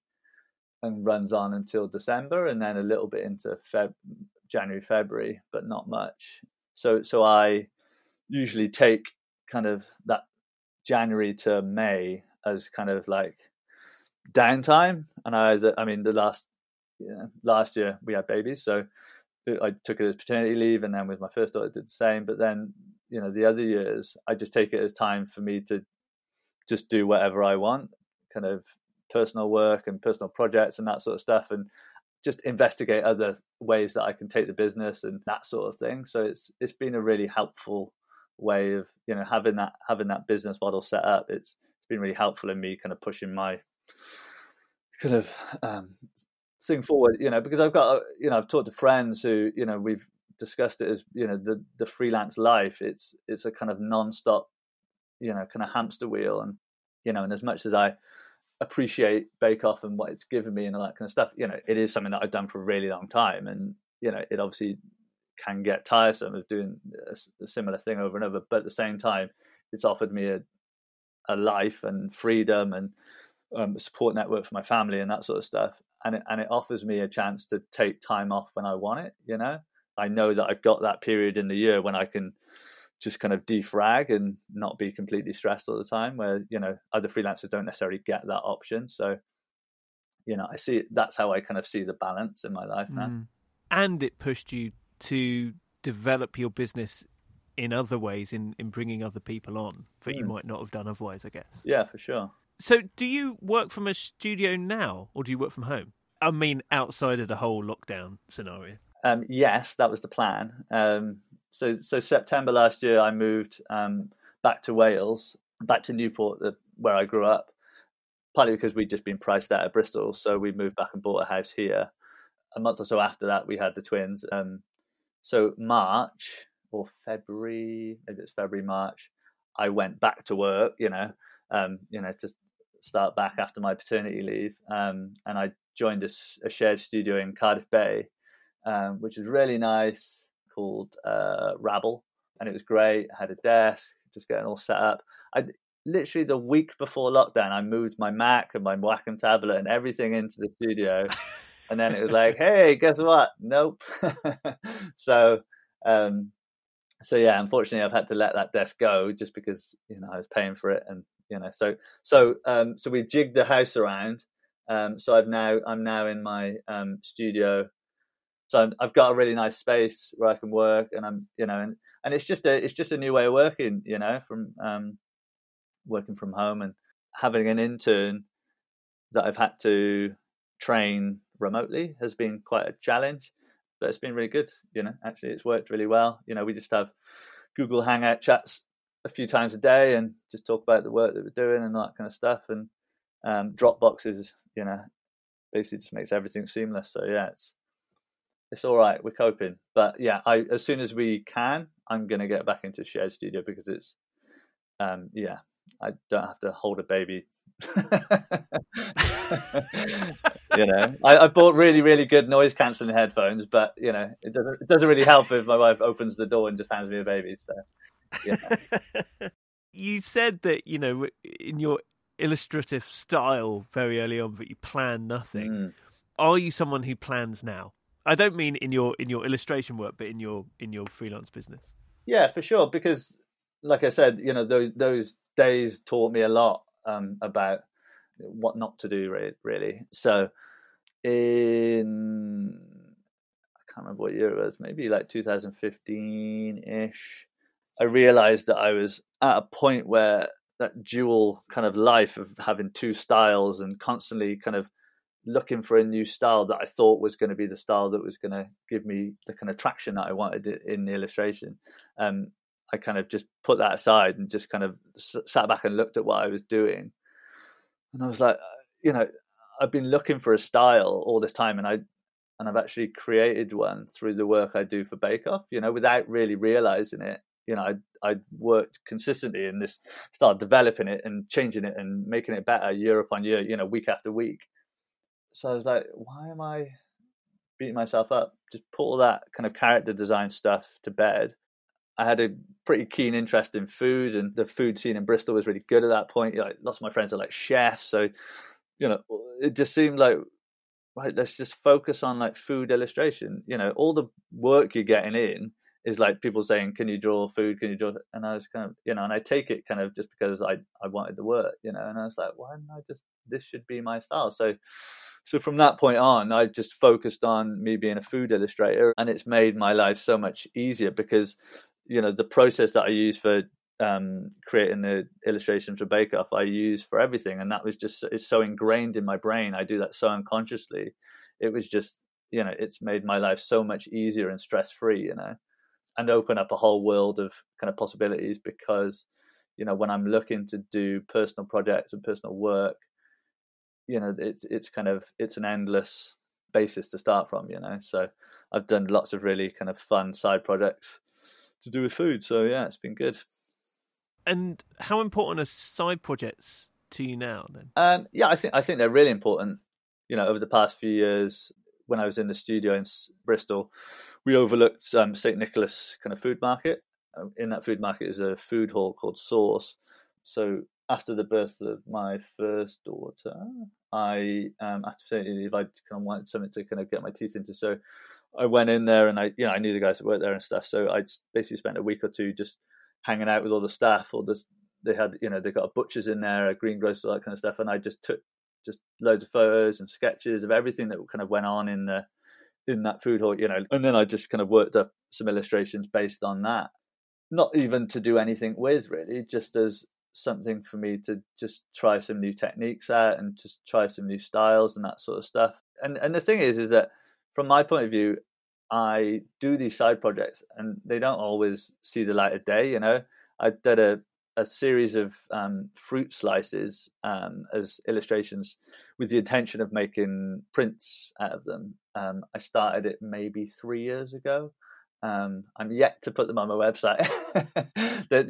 and runs on until December and then a little bit into Feb- January, February, but not much. So, so I usually take kind of that January to May as kind of like downtime. And I, I mean, the last last year we had babies, so I took it as paternity leave, and then with my first daughter, I did the same. But then, you know, the other years, I just take it as time for me to just do whatever I want, kind of personal work and personal projects and that sort of stuff. And just investigate other ways that I can take the business and that sort of thing. So it's it's been a really helpful way of you know having that having that business model set up. It's it's been really helpful in me kind of pushing my kind of um, thing forward. You know, because I've got you know I've talked to friends who you know we've discussed it as you know the the freelance life. It's it's a kind of non-stop you know kind of hamster wheel and you know and as much as I appreciate Bake Off and what it's given me and all that kind of stuff. You know, it is something that I've done for a really long time, and you know, it obviously can get tiresome of doing a, a similar thing over and over. But at the same time, it's offered me a a life and freedom and um, support network for my family and that sort of stuff. And it, and it offers me a chance to take time off when I want it. You know, I know that I've got that period in the year when I can just kind of defrag and not be completely stressed all the time where you know other freelancers don't necessarily get that option. So you know i see that's how i kind of see the balance in my life now. Mm. and it pushed you to develop your business in other ways in in bringing other people on that mm. you might not have done otherwise i guess. Yeah for sure. So do you work from a studio now or do you work from home? I mean outside of the whole lockdown scenario um, yes that was the plan um, so so September last year, I moved um, back to Wales, back to Newport, the, where I grew up. Partly because we'd just been priced out of Bristol, so we moved back and bought a house here. A month or so after that, we had the twins. Um, so March or February, maybe it's February, March, I went back to work. You know, um, you know, to start back after my paternity leave, um, and I joined a, a, shared studio in Cardiff Bay, um, which was really nice called uh, Rabble, and it was great. I had a desk, just getting all set up. I literally the week before lockdown, I moved my Mac and my Wacom tablet and everything into the studio, and then it was like, hey, guess what? Nope. so, um, so yeah, unfortunately, I've had to let that desk go just because you know I was paying for it, and you know, so so um, so we've jigged the house around. Um, so I've now I'm now in my um, studio so i have got a really nice space where I can work, and I'm you know, and, and it's just a it's just a new way of working, you know, from um, working from home and having an intern that I've had to train remotely has been quite a challenge, but it's been really good. You know, actually, it's worked really well. You know, we just have Google Hangout chats a few times a day and just talk about the work that we're doing and that kind of stuff. And um, Dropbox is, you know, basically just makes everything seamless. So yeah, it's it's all right. We're coping, but yeah, I as soon as we can, I'm gonna get back into shared studio because it's, um, yeah, I don't have to hold a baby. you know, I, I, bought really, really good noise cancelling headphones, but you know, it doesn't it doesn't really help if my wife opens the door and just hands me a baby. So, yeah. you said that you know in your illustrative style very early on that you plan nothing. Mm. Are you someone who plans now? I don't mean in your in your illustration work, but in your in your freelance business. Yeah, for sure. Because, like I said, you know, those those days taught me a lot um, about what not to do. Really, so in I can't remember what year it was, maybe like 2015 ish. I realized that I was at a point where that dual kind of life of having two styles and constantly kind of looking for a new style that I thought was going to be the style that was going to give me the kind of traction that I wanted in the illustration. Um, I kind of just put that aside and just kind of sat back and looked at what I was doing, and I was like, uh, you know, I've been looking for a style all this time, and I and I've actually created one through the work I do for Bake Off. You know, without really realizing it. You know, I I worked consistently in this, started developing it and changing it and making it better year upon year. You know, week after week so I was like, why am I beating myself up? Just put all that kind of character design stuff to bed. I had a pretty keen interest in food, and the food scene in Bristol was really good at that point. Know, lots of my friends are like chefs, so you know, it just seemed like right. Let's just focus on like food illustration. You know, all the work you're getting in is like people saying, "Can you draw food? Can you draw?" And I was kind of, you know, and I take it kind of just because I I wanted the work, you know, and I was like, why didn't I just this should be my style? So so from that point on, I just focused on me being a food illustrator, and it's made my life so much easier because you know the process that I use for um, creating the illustrations for Bake Off, I use for everything, and that was just it's so ingrained in my brain. I do that so unconsciously. It was just you know it's made my life so much easier and stress free you know and open up a whole world of kind of possibilities because you know when i'm looking to do personal projects and personal work you know it's it's kind of it's an endless basis to start from you know so i've done lots of really kind of fun side projects to do with food so yeah it's been good and how important are side projects to you now then um yeah i think i think they're really important you know over the past few years when I was in the studio in Bristol, we overlooked um, St Nicholas kind of food market. Um, in that food market is a food hall called Source. So after the birth of my first daughter, I um, leave, I kind of wanted something to kind of get my teeth into. So I went in there, and I you know I knew the guys that worked there and stuff. So I basically spent a week or two just hanging out with all the staff. Or just they had you know they got butcher's in there, a greengrocer, that kind of stuff, and I just took just loads of photos and sketches of everything that kind of went on in the in that food hall, you know. And then I just kind of worked up some illustrations based on that. Not even to do anything with really, just as something for me to just try some new techniques out and just try some new styles and that sort of stuff. And and the thing is is that from my point of view, I do these side projects and they don't always see the light of day, you know. I did a a series of um, fruit slices um, as illustrations with the intention of making prints out of them. Um, I started it maybe three years ago. Um, I'm yet to put them on my website.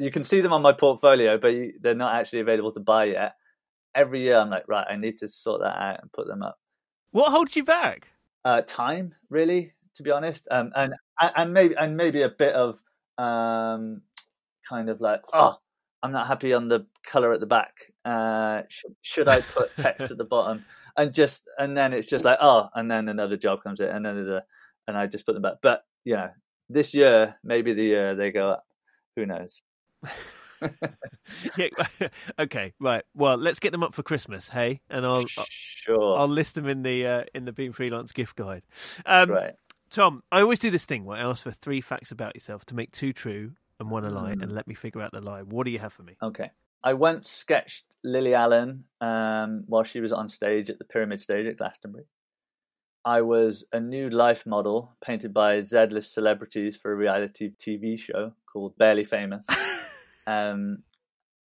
you can see them on my portfolio, but you, they're not actually available to buy yet. Every year, I'm like, right, I need to sort that out and put them up. What holds you back? Uh, time, really, to be honest, um, and and maybe and maybe a bit of um, kind of like, oh, I'm not happy on the color at the back. Uh, should, should I put text at the bottom? And just and then it's just like oh, and then another job comes in, and then and I just put them back. But you know, this year maybe the year they go up. Who knows? yeah, okay, right. Well, let's get them up for Christmas, hey, and I'll sure I'll list them in the uh, in the Being Freelance gift guide. Um, right. Tom, I always do this thing where I ask for three facts about yourself to make two true and one a lie, mm. and let me figure out the lie. What do you have for me? Okay. I once sketched Lily Allen um, while she was on stage at the Pyramid Stage at Glastonbury. I was a nude life model painted by Z-list celebrities for a reality TV show called Barely Famous. um,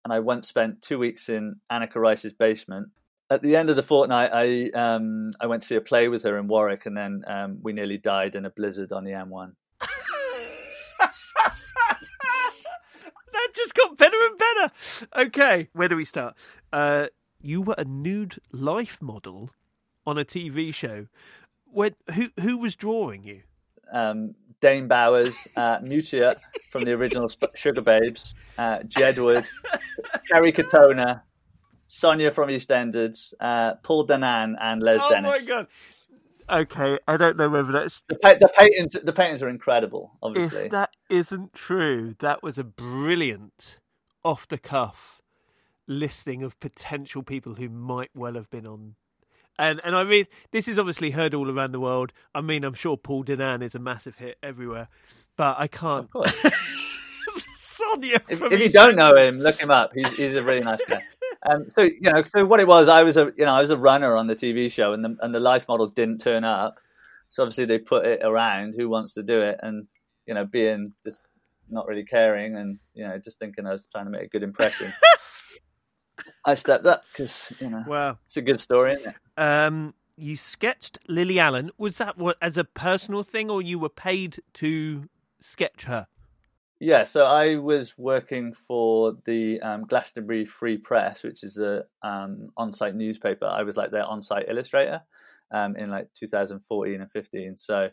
and I once spent two weeks in Anneka Rice's basement. At the end of the fortnight, I um, I went to see a play with her in Warwick, and then um, we nearly died in a blizzard on the M1. That just got better and better. Okay, where do we start? Uh, you were a nude life model on a TV show. Where, who who was drawing you? Um, Dane Bowers, uh, Mutya from the original Sugababes, uh, Jedward, Kerry Katona, Sonia from EastEnders, uh, Paul Danan, and Les oh Dennis. Oh my god! Okay, I don't know whether that's the, pa- the paintings. The paintings are incredible. Obviously, if that isn't true, that was a brilliant off the cuff listing of potential people who might well have been on. And and I mean, this is obviously heard all around the world. I mean, I'm sure Paul Danan is a massive hit everywhere, but I can't. Sonia. If, if you don't know him, look him up. He's he's a really nice guy. Um, so you know, so what it was, I was a you know I was a runner on the TV show, and the and the life model didn't turn up. So obviously they put it around who wants to do it, and you know, being just not really caring, and you know, just thinking I was trying to make a good impression. I stepped up because you know, wow, it's a good story, isn't it? Um, you sketched Lily Allen. Was that what as a personal thing, or you were paid to sketch her? Yeah, so I was working for the um, Glastonbury Free Press, which is a um, on-site newspaper. I was like their on-site illustrator um, in like 2014 and 15. So,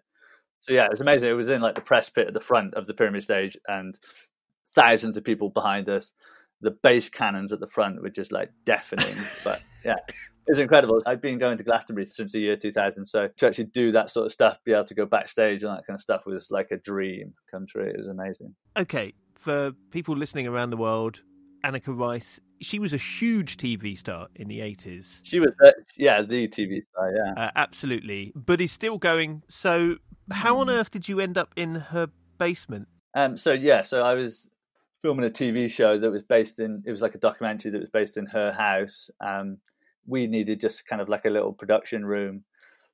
so yeah, it was amazing. It was in like the press pit at the front of the pyramid stage, and thousands of people behind us. The bass cannons at the front were just like deafening. but yeah, it was incredible. I've been going to Glastonbury since the year 2000, so to actually do that sort of stuff, be able to go backstage and that kind of stuff was like a dream come true. It was amazing. Okay, for people listening around the world, Anneka Rice, she was a huge TV star in the 80s. She was, the, yeah, the TV star, yeah. Uh, absolutely. But is still going. So, how on earth did you end up in her basement? Um, so, yeah, so I was filming a TV show that was based in, it was like a documentary that was based in her house. Um, we needed just kind of like a little production room.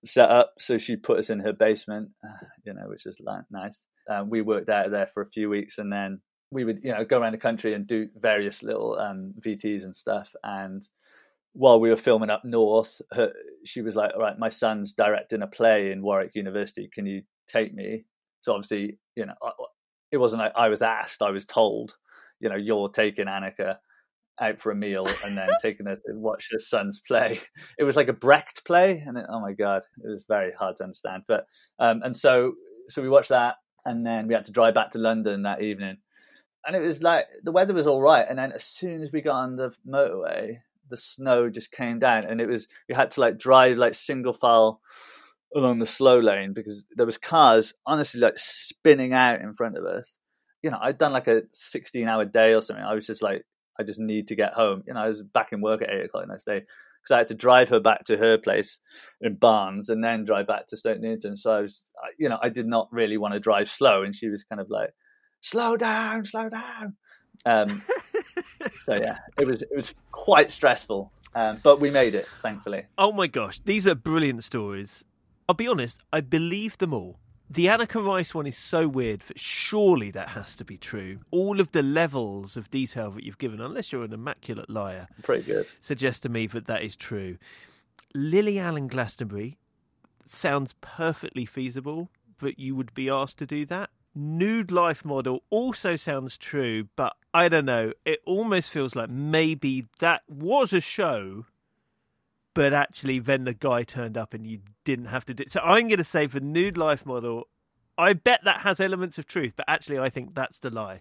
set up. So she put us in her basement, you know, which was nice. Um, we worked out there for a few weeks, and then we would, you know, go around the country and do various little um, VTs and stuff. And while we were filming up north, her, she was like, "All right, my son's directing a play in Warwick University. Can you take me?" So obviously, you know, it wasn't like I was asked; I was told, you know, you're taking Anneka out for a meal and then taking her to watch her son's play. It was like a Brecht play, and it, oh my god, it was very hard to understand. But um, and so so we watched that, and then we had to drive back to London that evening, and it was like the weather was all right, and then as soon as we got on the motorway, the snow just came down, and it was we had to like drive like single file along the slow lane because there was cars honestly like spinning out in front of us. You know, I'd done like a 16 hour day or something. I was just like, I just need to get home. You know, I was back in work at eight o'clock the next day because I had to drive her back to her place in Barnes and then drive back to Stoke Newton. So I was, you know, I did not really want to drive slow, and she was kind of like, "Slow down, slow down." Um, so yeah, it was it was quite stressful, um, but we made it, thankfully. Oh my gosh, these are brilliant stories. I'll be honest, I believe them all. The Anneka Rice one is so weird that surely that has to be true. All of the levels of detail that you've given, unless you're an immaculate liar, pretty good, suggest to me that that is true. Lily Allen Glastonbury sounds perfectly feasible that you would be asked to do that. Nude life model also sounds true, but I don't know. It almost feels like maybe that was a show but actually then the guy turned up and you didn't have to do it. so i'm going to say for nude life model i bet that has elements of truth but actually i think that's the lie.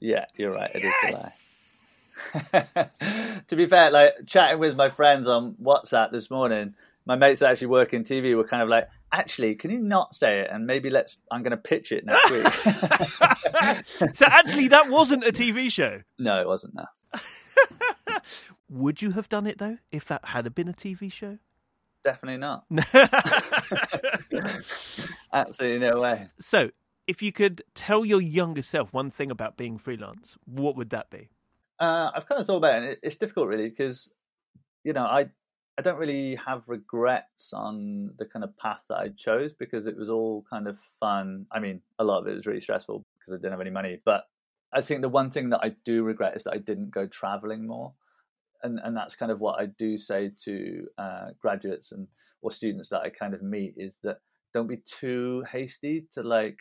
Yeah you're right It yes! is the lie. To be fair like chatting with my friends on whatsapp this morning my mates that actually work in tv were kind of like actually can you not say it? And maybe let's i'm going to pitch it next week. So actually that wasn't a tv show? No it wasn't no would you have done it though if that had been a TV show? Definitely not. Absolutely no way. So, if you could tell your younger self one thing about being freelance, what would that be? Uh, I've kind of thought about it. It's difficult, really, because you know I I don't really have regrets on the kind of path that I chose because it was all kind of fun. I mean, a lot of it was really stressful because I didn't have any money, but I think the one thing that I do regret is that I didn't go traveling more and and that's kind of what I do say to uh, graduates and or students that I kind of meet is that don't be too hasty to like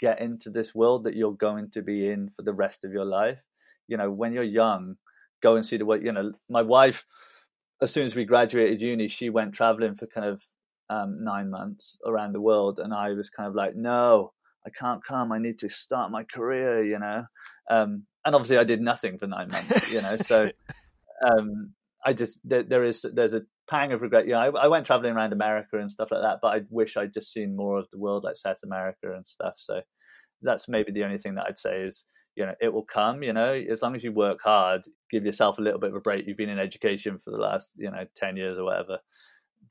get into this world that you're going to be in for the rest of your life. You know, when you're young, go and see the world. You know, my wife, as soon as we graduated uni, she went traveling for kind of um, nine months around the world, and I was kind of like, no, I can't come. I need to start my career. You know, um, and obviously I did nothing for nine months. You know, so um, I just there, there is there's a pang of regret. You know, I, I, went traveling around America and stuff like that, but I wish I'd just seen more of the world, like South America and stuff. So that's maybe the only thing that I'd say is you know it will come. You know, as long as you work hard, give yourself a little bit of a break. You've been in education for the last you know ten years or whatever.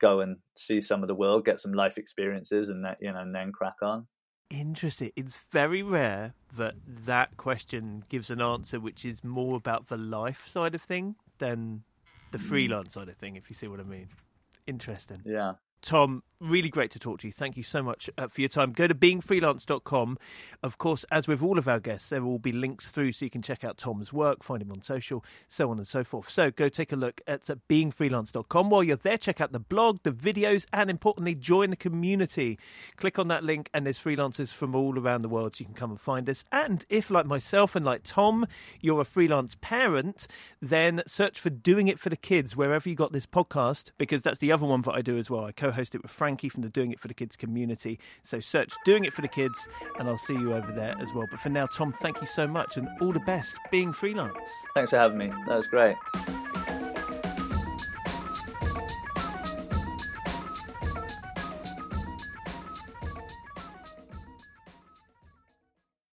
Go and see some of the world, get some life experiences, and that you know, and then crack on. Interesting. It's very rare that that question gives an answer which is more about the life side of thing than the hmm. freelance side of thing, if you see what I mean. Interesting. Yeah. Tom, really great to talk to you. Thank you so much uh, for your time. Go to beingfreelance.com. Of course, as with all of our guests, there will be links through so you can check out Tom's work, find him on social, so on and so forth. So go take a look at uh, beingfreelance.com. While you're there, check out the blog, the videos, and importantly, join the community. Click on that link, and there's freelancers from all around the world, so you can come and find us. And if, like myself and like Tom, you're a freelance parent, then search for Doing It for the Kids wherever you got this podcast, because that's the other one that I do as well. I co host it with Frankie from the Doing It for the Kids community. So search Doing It for the Kids, and I'll see you over there as well. But for now, Tom, thank you so much, and all the best being freelance. Thanks for having me. That was great.